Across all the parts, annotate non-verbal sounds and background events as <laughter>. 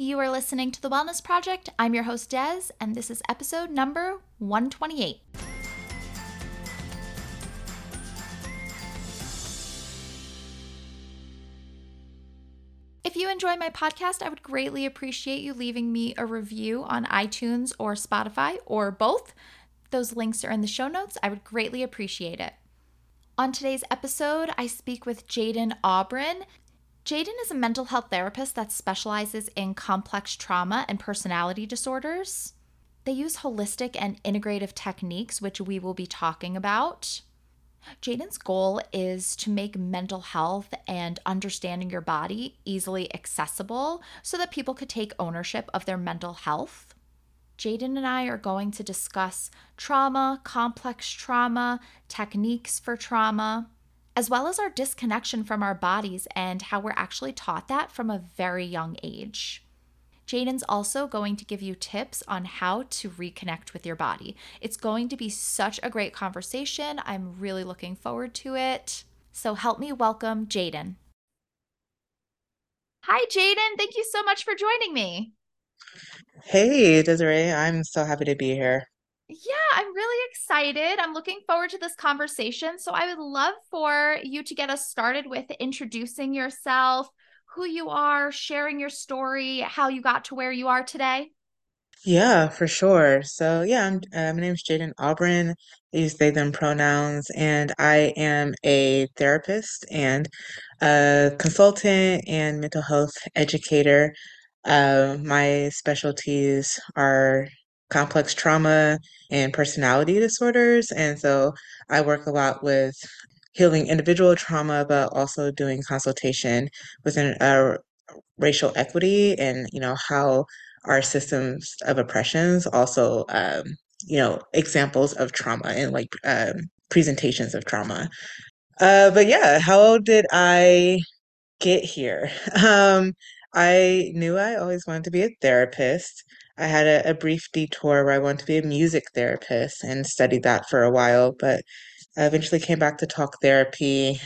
You are listening to The Wellness Project. I'm your host, Des, and this is episode number 128. If you enjoy my podcast, I would greatly appreciate you leaving me a review on iTunes or Spotify or both. Those links are in the show notes. I would greatly appreciate it. On today's episode, I speak with Jayden Aubryn. Jayden is a mental health therapist that specializes in complex trauma and personality disorders. They use holistic and integrative techniques, which we will be talking about. Jayden's goal is to make mental health and understanding your body easily accessible so that people could take ownership of their mental health. Jayden and I are going to discuss trauma, complex trauma, techniques for trauma, as well as our disconnection from our bodies and how we're actually taught that from a very young age. Jayden's also going to give you tips on how to reconnect with your body. It's going to be such a great conversation. I'm really looking forward to it. So help me welcome Jayden. Hi, Jayden. Thank you so much for joining me. Hey, Desiree, I'm so happy to be here. Yeah, I'm really excited. I'm looking forward to this conversation. So, I would love for you to get us started with introducing yourself, who you are, sharing your story, how you got to where you are today? Yeah, for sure. So, yeah, I'm, uh, my name is Jayden Aubryn. I use they, them pronouns, and I am a therapist and a consultant and mental health educator. Uh, my specialties are complex trauma and personality disorders. And so I work a lot with healing individual trauma, but also doing consultation within a racial equity and you know how our systems of oppressions also um, you know examples of trauma and like um, presentations of trauma. Uh, but yeah how did i get here? <laughs> Um, i knew i always wanted to be a therapist i had a, a brief detour where i wanted to be a music therapist and studied that for a while but I eventually came back to talk therapy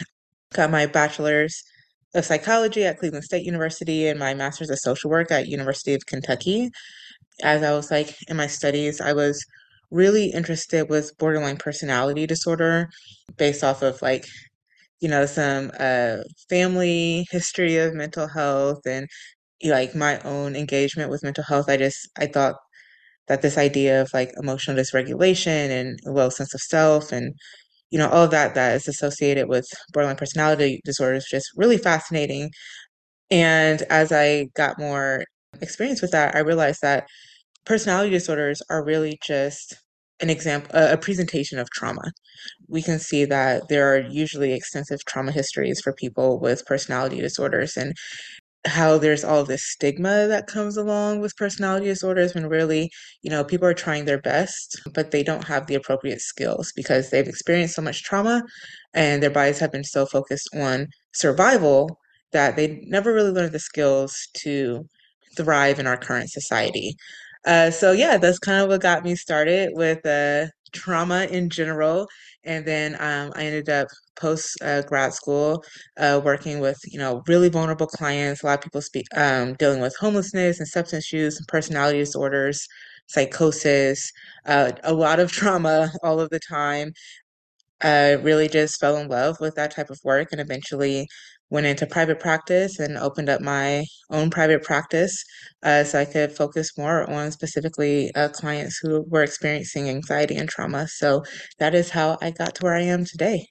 got my bachelor's of psychology at Cleveland State University and my master's of social work at University of Kentucky. As I was like in my studies, I was really interested with borderline personality disorder based off of like you know some uh, family history of mental health and like my own engagement with mental health i just i thought that this idea of like emotional dysregulation and low sense of self and you know, all of that that is associated with borderline personality disorder is just really fascinating. And as I got more experience with that, I realized that personality disorders are really just an example, a presentation of trauma. We can see that there are usually extensive trauma histories for people with personality disorders. And how there's all this stigma that comes along with personality disorders when really, you know, people are trying their best, but they don't have the appropriate skills because they've experienced so much trauma and their bodies have been so focused on survival that they never really learned the skills to thrive in our current society. Uh, so yeah, that's kind of what got me started with uh, trauma in general. And then um, I ended up post uh, grad school uh, working with you know really vulnerable clients. A lot of people speak um, dealing with homelessness and substance use and personality disorders, psychosis, uh, a lot of <laughs> trauma all of the time. I really just fell in love with that type of work and eventually went into private practice and opened up my own private practice uh, so I could focus more on specifically uh, clients who were experiencing anxiety and trauma. So that is how I got to where I am today.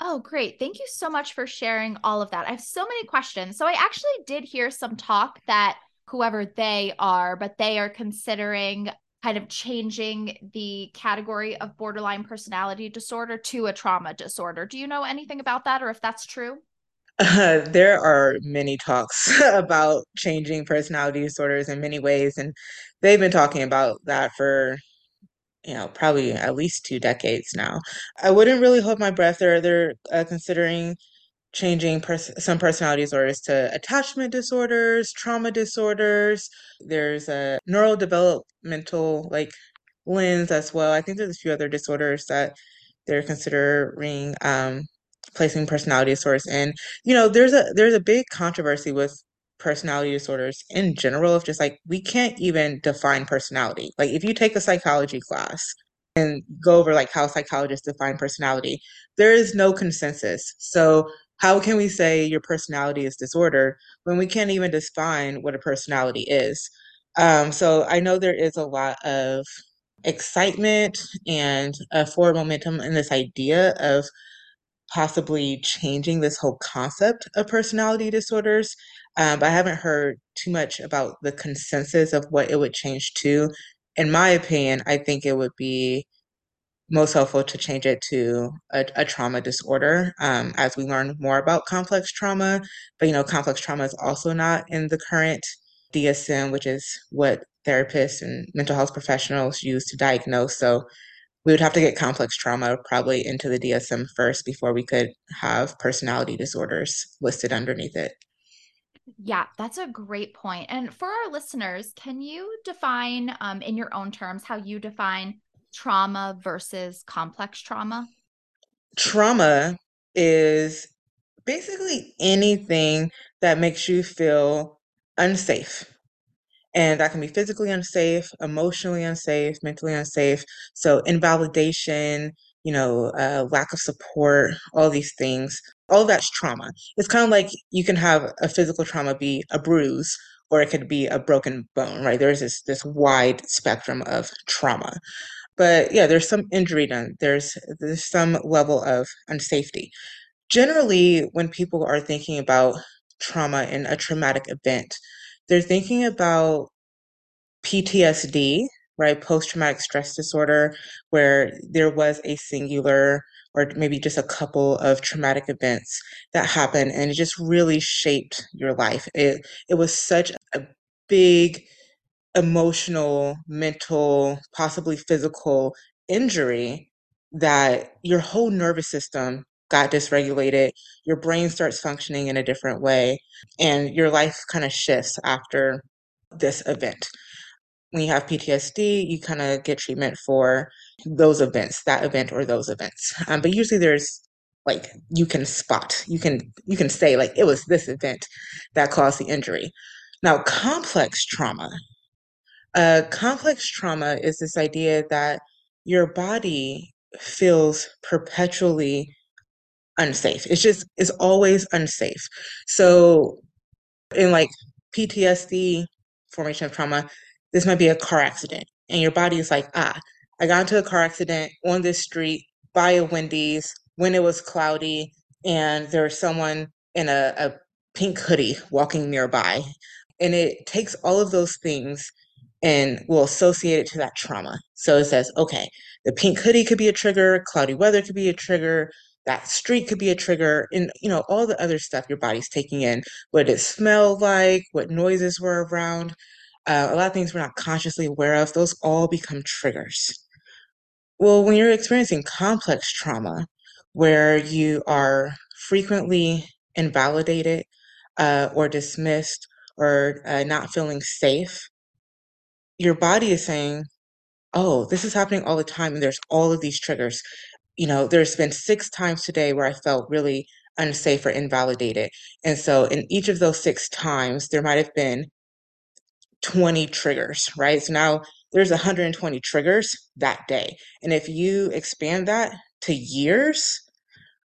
Oh, great. Thank you so much for sharing all of that. I have so many questions. So, I actually did hear some talk that whoever they are, but they are considering kind of changing the category of borderline personality disorder to a trauma disorder. Do you know anything about that or if that's true? Uh, <laughs> there are many talks <laughs> about changing personality disorders in many ways, and they've been talking about that for, you know, probably at least two decades now. I wouldn't really hold my breath. They're they're uh, considering changing pers some personality disorders to attachment disorders, trauma disorders. There's a neurodevelopmental like lens as well. I think there's a few other disorders that they're considering um, placing personality disorders in. You know, there's a there's a big controversy with personality disorders in general of just like we can't even define personality. Like if you take a psychology class and go over like how psychologists define personality, there is no consensus. So how can we say your personality is disordered when we can't even define what a personality is? Um, so I know there is a lot of excitement and a forward momentum in this idea of possibly changing this whole concept of personality disorders. Um, but I haven't heard too much about the consensus of what it would change to. In my opinion, I think it would be most helpful to change it to a, a trauma disorder um, as we learn more about complex trauma. But you know, complex trauma is also not in the current DSM, which is what therapists and mental health professionals use to diagnose. So we would have to get complex trauma probably into the DSM first before we could have personality disorders listed underneath it. Yeah, that's a great point. And for our listeners, can you define um, in your own terms how you define trauma versus complex trauma? Trauma is basically anything that makes you feel unsafe and that can be physically unsafe, emotionally unsafe, mentally unsafe. So, invalidation, you know, uh, lack of support, all these things, all that's trauma. It's kind of like you can have a physical trauma be a bruise or it could be a broken bone, right? There's this, this wide spectrum of trauma. But yeah, there's some injury done, there's, there's some level of unsafety. Generally, when people are thinking about trauma in a traumatic event, they're thinking about PTSD, right? Post traumatic stress disorder, where there was a singular or maybe just a couple of traumatic events that happened and it just really shaped your life. It it was such a big emotional, mental, possibly physical injury that your whole nervous system got dysregulated, your brain starts functioning in a different way, and your life kind of shifts after this event. When you have PTSD, you kind of get treatment for those events, that event or those events. Um, but usually there's like you can spot, you can you can say like it was this event that caused the injury. Now, complex trauma. Uh, complex trauma is this idea that your body feels perpetually unsafe. It's just it's always unsafe. So in like PTSD formation of trauma, this might be a car accident. And your body is like, ah, I got into a car accident on this street by a Wendy's when it was cloudy and there was someone in a, a pink hoodie walking nearby. And it takes all of those things and will associate it to that trauma. So it says, okay, the pink hoodie could be a trigger, cloudy weather could be a trigger, that street could be a trigger and you know all the other stuff your body's taking in what it smelled like what noises were around uh, a lot of things we're not consciously aware of those all become triggers. Well when you're experiencing complex trauma where you are frequently invalidated uh, or dismissed or uh, not feeling safe your body is saying oh this is happening all the time and there's all of these triggers you know, there's been six times today where I felt really unsafe or invalidated. And so in each of those six times, there might have been 20 triggers, right? So now there's 120 triggers that day. And if you expand that to years,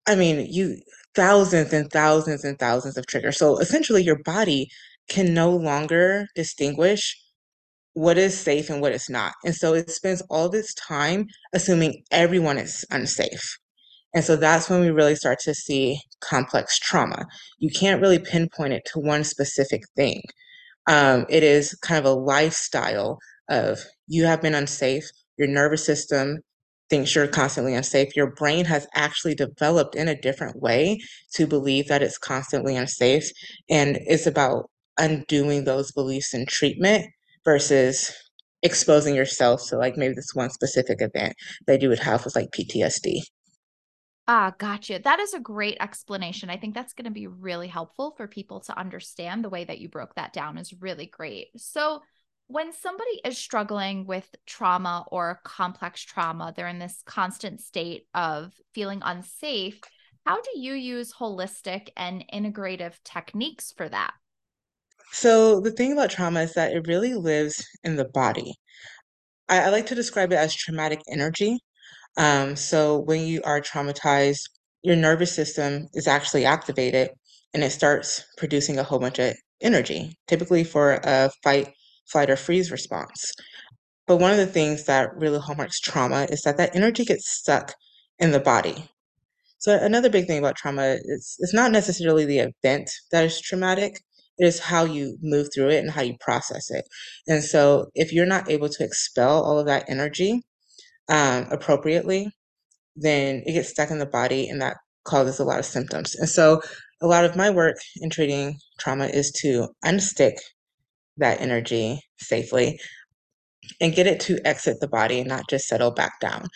I mean, you thousands and thousands and thousands of triggers. So essentially, your body can no longer distinguish what is safe and what is not. And so it spends all this time assuming everyone is unsafe. And so that's when we really start to see complex trauma. You can't really pinpoint it to one specific thing. Um, it is kind of a lifestyle of you have been unsafe, your nervous system thinks you're constantly unsafe. Your brain has actually developed in a different way to believe that it's constantly unsafe. And it's about undoing those beliefs in treatment versus exposing yourself to like maybe this one specific event that you would have with like PTSD. Ah, gotcha. That is a great explanation. I think that's going to be really helpful for people to understand. The way that you broke that down is really great. So, when somebody is struggling with trauma or complex trauma, they're in this constant state of feeling unsafe. How do you use holistic and integrative techniques for that? So the thing about trauma is that it really lives in the body. I, I like to describe it as traumatic energy. Um, so when you are traumatized, your nervous system is actually activated and it starts producing a whole bunch of energy, typically for a fight, flight, or freeze response. But one of the things that really hallmarks trauma is that that energy gets stuck in the body. So another big thing about trauma is it's not necessarily the event that is traumatic, is how you move through it and how you process it. And so if you're not able to expel all of that energy um, appropriately, then it gets stuck in the body and that causes a lot of symptoms. And so a lot of my work in treating trauma is to unstick that energy safely and get it to exit the body and not just settle back down.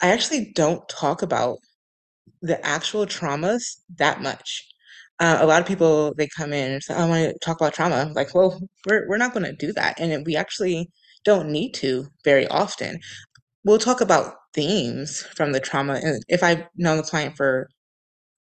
I actually don't talk about the actual traumas that much. Uh, a lot of people they come in and say, "I want to talk about trauma." Like, well, we're we're not going to do that, and we actually don't need to very often. We'll talk about themes from the trauma, and if I've known the client for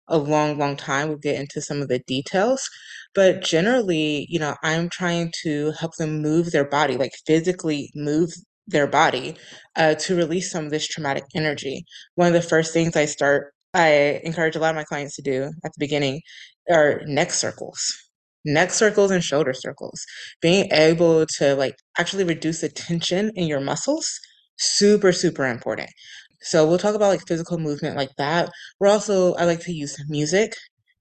a long, long time. We'll get into some of the details. But generally, you know, I'm trying to help them move their body, like physically move their body uh, to release some of this traumatic energy. One of the first things I start, I encourage a lot of my clients to do at the beginning are neck circles. Neck circles and shoulder circles. Being able to like actually reduce the tension in your muscles, super, super important. So we'll talk about like physical movement like that. We're also, I like to use music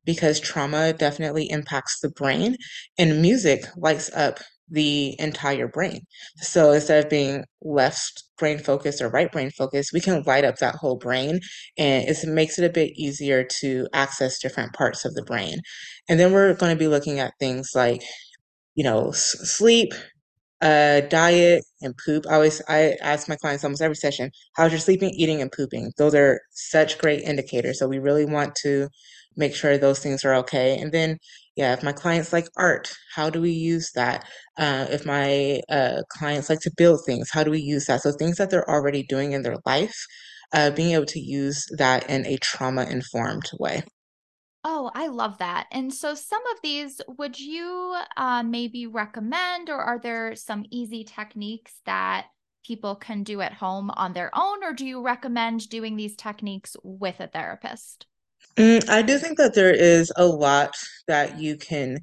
because trauma definitely impacts the brain, and music lights up the entire brain. So instead of being left brain focused or right brain focused, we can light up that whole brain and it makes it a bit easier to access different parts of the brain. And then we're going to be looking at things like, you know, sleep, uh, diet and poop. I always I ask my clients almost every session, how's your sleeping, eating, and pooping? Those are such great indicators. So we really want to make sure those things are okay. And then, yeah, if my clients like art, how do we use that? Uh, if my uh, clients like to build things, how do we use that? So things that they're already doing in their life, uh, being able to use that in a trauma-informed way. Oh, I love that. And so, some of these, would you uh, maybe recommend, or are there some easy techniques that people can do at home on their own, or do you recommend doing these techniques with a therapist? Mm, I do think that there is a lot that you can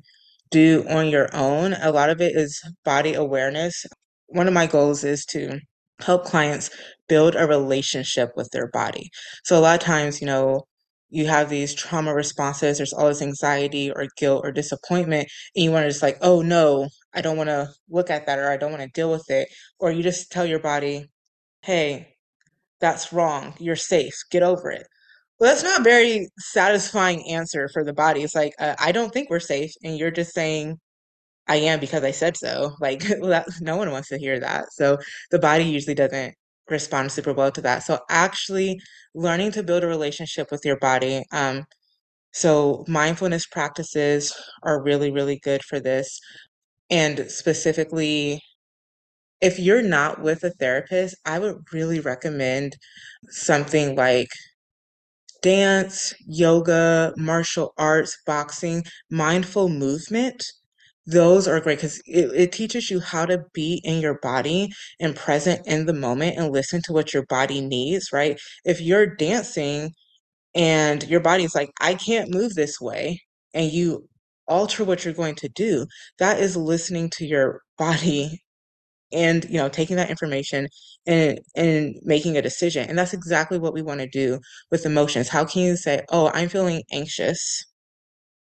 do on your own. A lot of it is body awareness. One of my goals is to help clients build a relationship with their body. So a lot of times, you know, you have these trauma responses, there's all this anxiety or guilt or disappointment, and you want to just like, oh no, I don't want to look at that or I don't want to deal with it. Or you just tell your body, hey, that's wrong. You're safe. Get over it. Well, that's not a very satisfying answer for the body. It's like, uh, I don't think we're safe, and you're just saying, I am because I said so. <laughs> Like, <laughs> that, no one wants to hear that. So the body usually doesn't respond super well to that. So actually learning to build a relationship with your body. Um, so mindfulness practices are really, really good for this. And specifically, if you're not with a therapist, I would really recommend something like dance, yoga, martial arts, boxing, mindful movement. Those are great because it, it teaches you how to be in your body and present in the moment and listen to what your body needs, right? If you're dancing and your body's like, I can't move this way, and you alter what you're going to do, that is listening to your <laughs> body and you know taking that information and and making a decision and that's exactly what we want to do with emotions how can you say oh i'm feeling anxious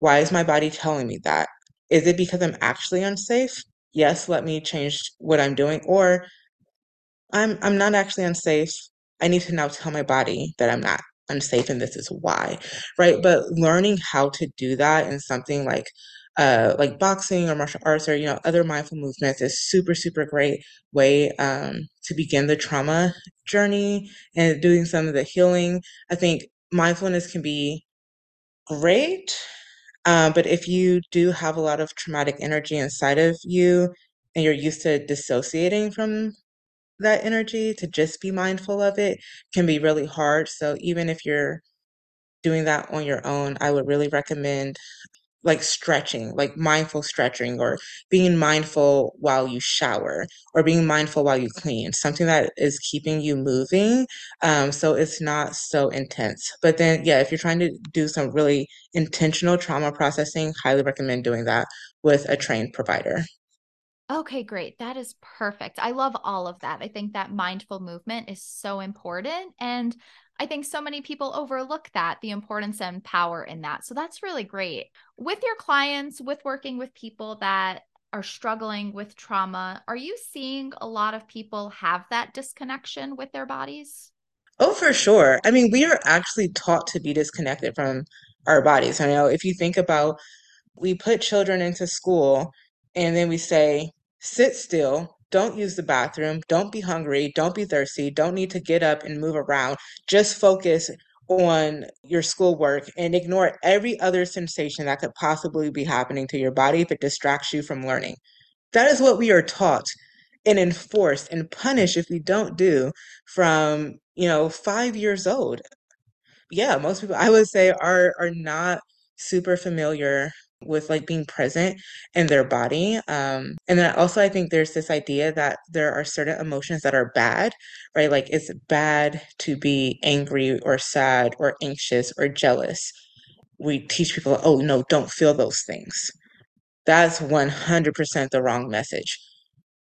why is my body telling me that is it because i'm actually unsafe yes let me change what i'm doing or I'm I'm not actually unsafe. I need to now tell my body that I'm not unsafe and this is why, right? But learning how to do that in something like uh like boxing or martial arts or you know other mindful movements is super super great way um to begin the trauma journey and doing some of the healing. I think mindfulness can be great. Um, but if you do have a lot of traumatic energy inside of you and you're used to dissociating from that energy to just be mindful of it can be really hard. So even if you're doing that on your own, I would really recommend like stretching, like mindful stretching, or being mindful while you shower, or being mindful while you clean, something that is keeping you moving. Um, so it's not so intense. But then, yeah, if you're trying to do some really intentional trauma processing, highly recommend doing that with a trained provider. Okay, great. That is perfect. I love all of that. I think that mindful movement is so important. And I think so many people overlook that, the importance and power in that. So that's really great. With your clients, with working with people that are struggling with trauma, are you seeing a lot of people have that disconnection with their bodies? Oh, for sure. I mean, we are actually taught to be disconnected from our bodies. I know if you think about we put children into school and then we say, sit still, don't use the bathroom, don't be hungry, don't be thirsty, don't need to get up and move around, just focus on your schoolwork and ignore every other sensation that could possibly be happening to your body if it distracts you from learning. That is what we are taught and enforced and punished if we don't do from, you know, five years old. Yeah, most people I would say are are not super familiar with like being present in their body. Um, and then also I think there's this idea that there are certain emotions that are bad, right? Like it's bad to be angry or sad or anxious or jealous. We teach people, oh no, don't feel those things. That's 100% the wrong message.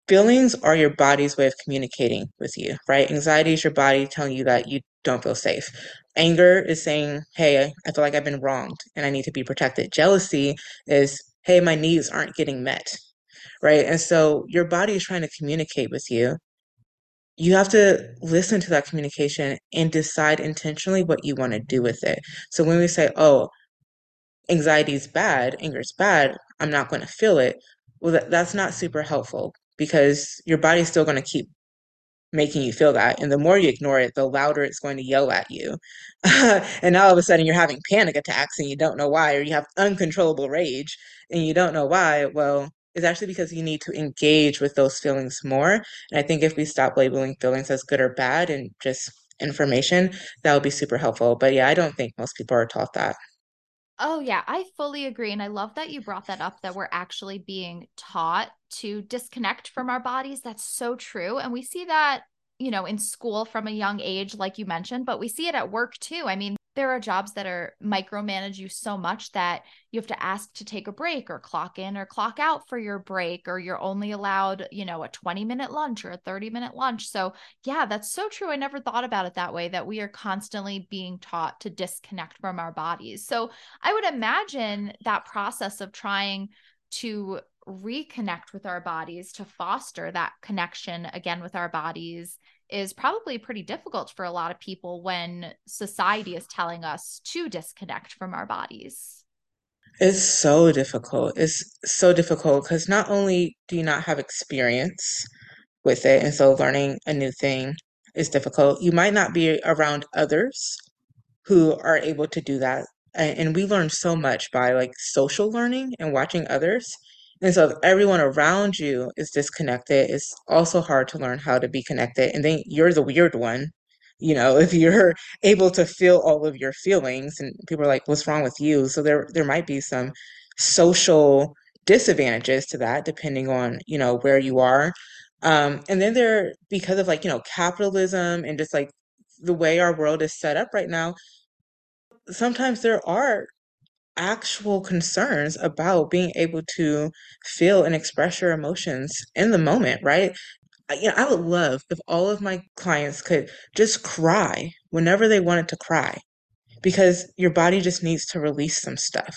Feelings are your body's way of communicating with you, right? Anxiety is your body telling you that you don't feel safe. Anger is saying, hey, I feel like I've been wronged and I need to be protected. Jealousy is, hey, my needs aren't getting met, right? And so your body is trying to communicate with you. You have to listen to that communication and decide intentionally what you want to do with it. So when we say, oh, anxiety is bad, anger is bad, I'm not going to feel it. Well, that, that's not super helpful because your body's still going to keep making you feel that. And the more you ignore it, the louder it's going to yell at you. <laughs> and all of a sudden you're having panic attacks and you don't know why, or you have uncontrollable rage and you don't know why. Well, it's actually because you need to engage with those feelings more. And I think if we stop labeling feelings as good or bad and just information, that would be super helpful. But yeah, I don't think most people are taught that. Oh, yeah, I fully agree. And I love that you brought that up that we're actually being taught to disconnect from our bodies. That's so true. And we see that, you know, in school from a young age, like you mentioned, but we see it at work too. I mean, there are jobs that are micromanage you so much that you have to ask to take a break or clock in or clock out for your break or you're only allowed you know a 20 minute lunch or a 30 minute lunch. So yeah that's so true. I never thought about it that way that we are constantly being taught to disconnect from our bodies. So i would imagine that process of trying to reconnect with our bodies to foster that connection again with our bodies is probably pretty difficult for a lot of people when society is telling us to disconnect from our bodies. It's so difficult. It's so difficult because not only do you not have experience with it, and so learning a new thing is difficult, you might not be around others who are able to do that. And, we learn so much by like social learning and watching others. And so if everyone around you is disconnected, it's also hard to learn how to be connected. And then you're the weird one. You know, <laughs> if you're able to feel all of your feelings and people are like, what's wrong with you? So there there might be some social disadvantages to that depending on, you know, where you are. Um, and then there, because of like, you know, capitalism and just like the way our world is set up right now, sometimes there are actual concerns about being able to feel and express your emotions in the moment, right? You know, I would love if all of my clients could just cry whenever they wanted to cry because your body just needs to release some stuff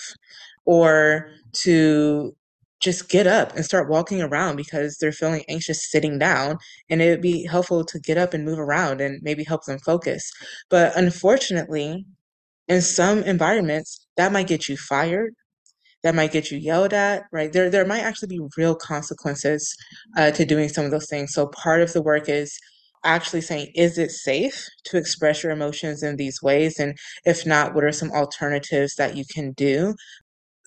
or to just get up and start walking around because they're feeling anxious sitting down and it would be helpful to get up and move around and maybe help them focus. But unfortunately, in some environments, that might get you fired. That might get you yelled at, right? There, there might actually be real consequences uh, to doing some of those things. So part of the work is actually saying, is it safe to express your emotions in these ways? And if not, what are some alternatives that you can do?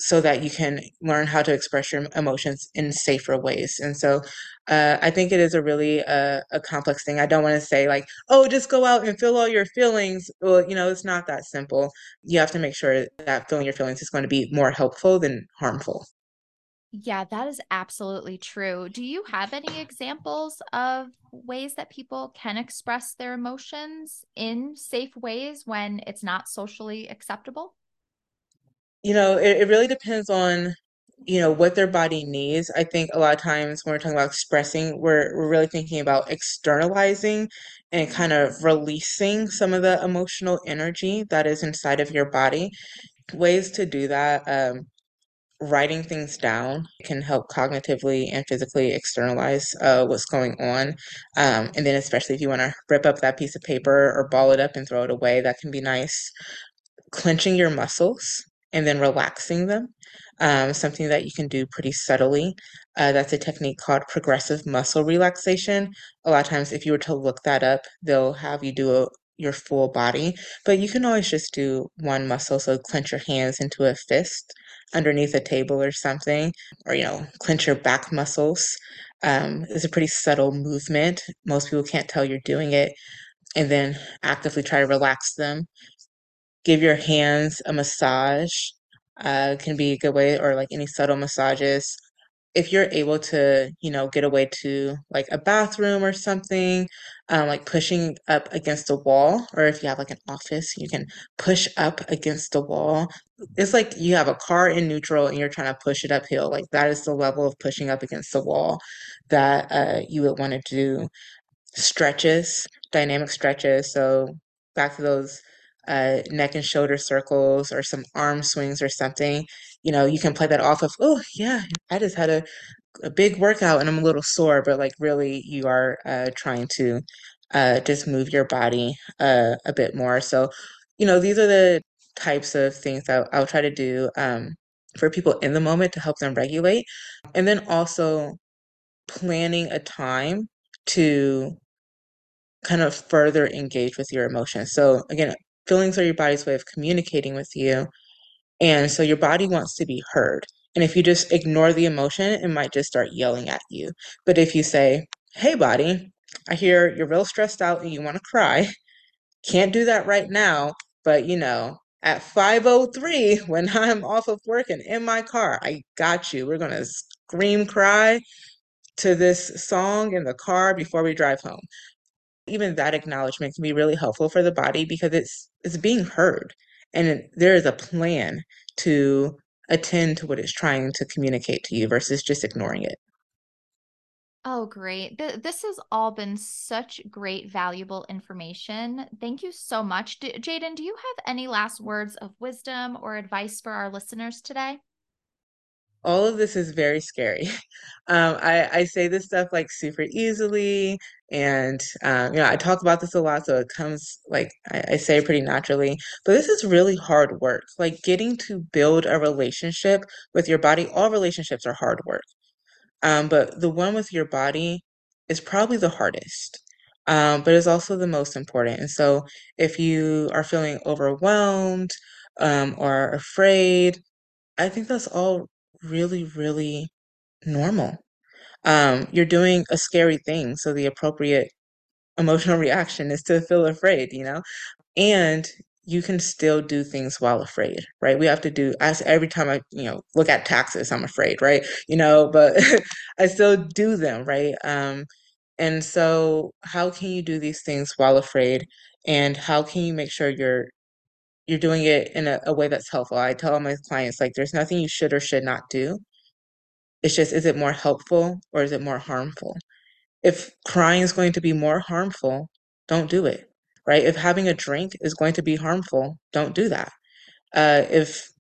So that you can learn how to express your emotions in safer ways. And so uh, I think it is a really uh, a complex thing. I don't want to say like, oh, just go out and feel all your feelings. Well, you know, it's not that simple. You have to make sure that feeling your feelings is going to be more helpful than harmful. Yeah, that is absolutely true. Do you have any examples of ways that people can express their emotions in safe ways when it's not socially acceptable? You know, it, it really depends on, you know, what their body needs. I think a lot of times when we're talking about expressing, we're we're really thinking about externalizing and kind of releasing some of the emotional energy that is inside of your body. Ways to do that, um, writing things down can help cognitively and physically externalize uh, what's going on. Um, and then, especially if you want to rip up that piece of paper or ball it up and throw it away, that can be nice clenching your muscles and then relaxing them. Um, something that you can do pretty subtly. Uh, that's a technique called progressive muscle relaxation. A lot of times, if you were to look that up, they'll have you do a, your full body, but you can always just do one muscle. So clench your hands into a fist underneath a table or something, or you know, clench your back muscles. Um, it's a pretty subtle movement. Most people can't tell you're doing it, and then actively try to relax them give your hands a massage uh, can be a good way, or like any subtle massages. If you're able to, you know, get away to like a bathroom or something, um, like pushing up against the wall, or if you have like an office, you can push up against the wall. It's like you have a car in neutral and you're trying to push it uphill. Like that is the level of pushing up against the wall that uh, you would want to do stretches, dynamic stretches. So back to those uh, neck and shoulder circles or some arm swings or something. You know, you can play that off of, oh, yeah, I just had a, a big workout and I'm a little sore, but like really you are uh, trying to uh, just move your body uh, a bit more. So, you know, these are the types of things that I'll try to do um, for people in the moment to help them regulate. And then also planning a time to kind of further engage with your emotions. So again, feelings are your body's way of communicating with you. And so your body wants to be heard. And if you just ignore the emotion, it might just start yelling at you. But if you say, Hey, body, I hear you're real stressed out and you want to cry. Can't do that right now. But, you know, at 5:03 <laughs> when I'm off of work and in my car, I got you. We're going to scream cry to this song in the car before we drive home even that acknowledgement can be really helpful for the body because it's it's being heard and there is a plan to attend to what it's trying to communicate to you versus just ignoring it. Oh, great. Th- this has all been such great, valuable information. Thank you so much. D- Jayden, do you have any last words of wisdom or advice for our listeners today? All of this is very scary. <laughs> Um, I, I say this stuff like super easily, and um, you know, I talk about this a lot, so it comes like I, I say pretty naturally. But this is really hard work. Like getting to build a relationship with your body, all relationships are hard work. Um, but the one with your body is probably the hardest. Um, but it's also the most important. And so if you are feeling overwhelmed, um, or afraid, I think that's all really, really normal. Um, you're doing a scary thing, so the appropriate emotional reaction is to feel afraid, you know? And you can still do things while afraid, right? We have to do, as every time I, you know, look at taxes, I'm afraid, right? You know, <laughs> but I still do them, right? Um, and so how can you do these things while afraid? And how can you make sure you're you're doing it in a, a way that's helpful? I tell all my clients like there's nothing you should or should not do it's just, is it more helpful or is it more harmful? If crying is going to be more harmful, don't do it, right? If having a drink is going to be harmful, don't do that. Uh, if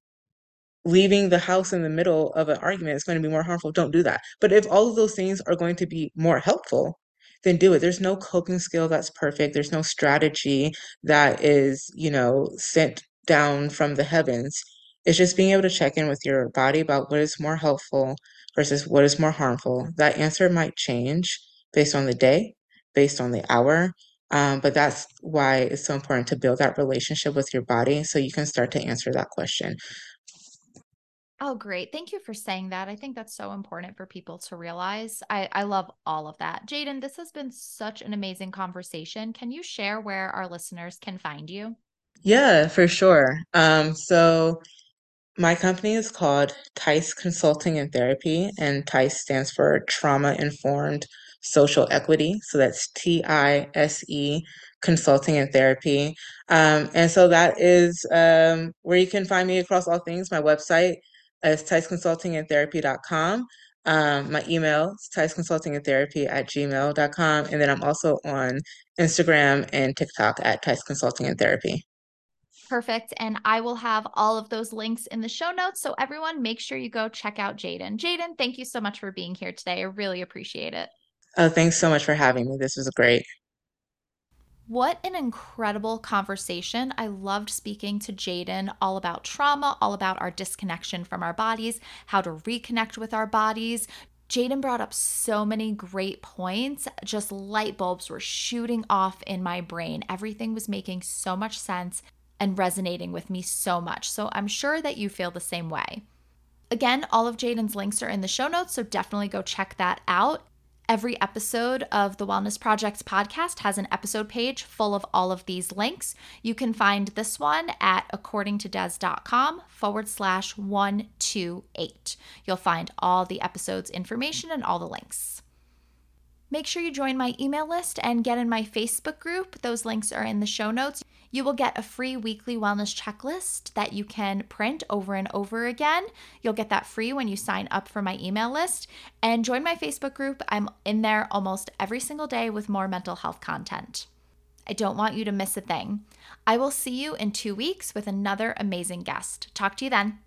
leaving the house in the middle of an argument is going to be more harmful, don't do that. But if all of those things are going to be more helpful, then do it. There's no coping skill that's perfect. There's no strategy that is, you know, sent down from the heavens. It's just being able to check in with your body about what is more helpful versus what is more harmful. That answer might change based on the day, based on the hour. Um, but that's why it's so important to build that relationship with your body so you can start to answer that question. Oh, great. Thank you for saying that. I think that's so important for people to realize. I, I love all of that. Jayden, this has been such an amazing conversation. Can you share where our listeners can find you? Yeah, for sure. Um, so My company is called TISE Consulting and Therapy, and TISE stands for Trauma Informed Social Equity. So that's T I S E Consulting and Therapy. Um, and so that is um, where you can find me across all things. My website is tiseconsultingandtherapy.com. Um, my email is tiseconsultingandtherapy at gmail.com. And then I'm also on Instagram and TikTok at TISE Consulting and Therapy. Perfect. And I will have all of those links in the show notes. So, everyone, make sure you go check out Jayden. Jayden, thank you so much for being here today. I really appreciate it. Oh, thanks so much for having me. This was great. What an incredible conversation. I loved speaking to Jayden all about trauma, all about our disconnection from our bodies, how to reconnect with our bodies. Jayden brought up so many great points. Just light bulbs were shooting off in my brain. Everything was making so much sense and resonating with me so much. So I'm sure that you feel the same way. Again, all of Jayden's links are in the show notes, so definitely go check that out. Every episode of the Wellness Project podcast has an episode page full of all of these links. You can find this one at accordingtodes.com forward slash 128. You'll find all the episode's information and all the links. Make sure you join my email list and get in my Facebook group. Those links are in the show notes. You will get a free weekly wellness checklist that you can print over and over again. You'll get that free when you sign up for my email list and join my Facebook group. I'm in there almost every single day with more mental health content. I don't want you to miss a thing. I will see you in two weeks with another amazing guest. Talk to you then.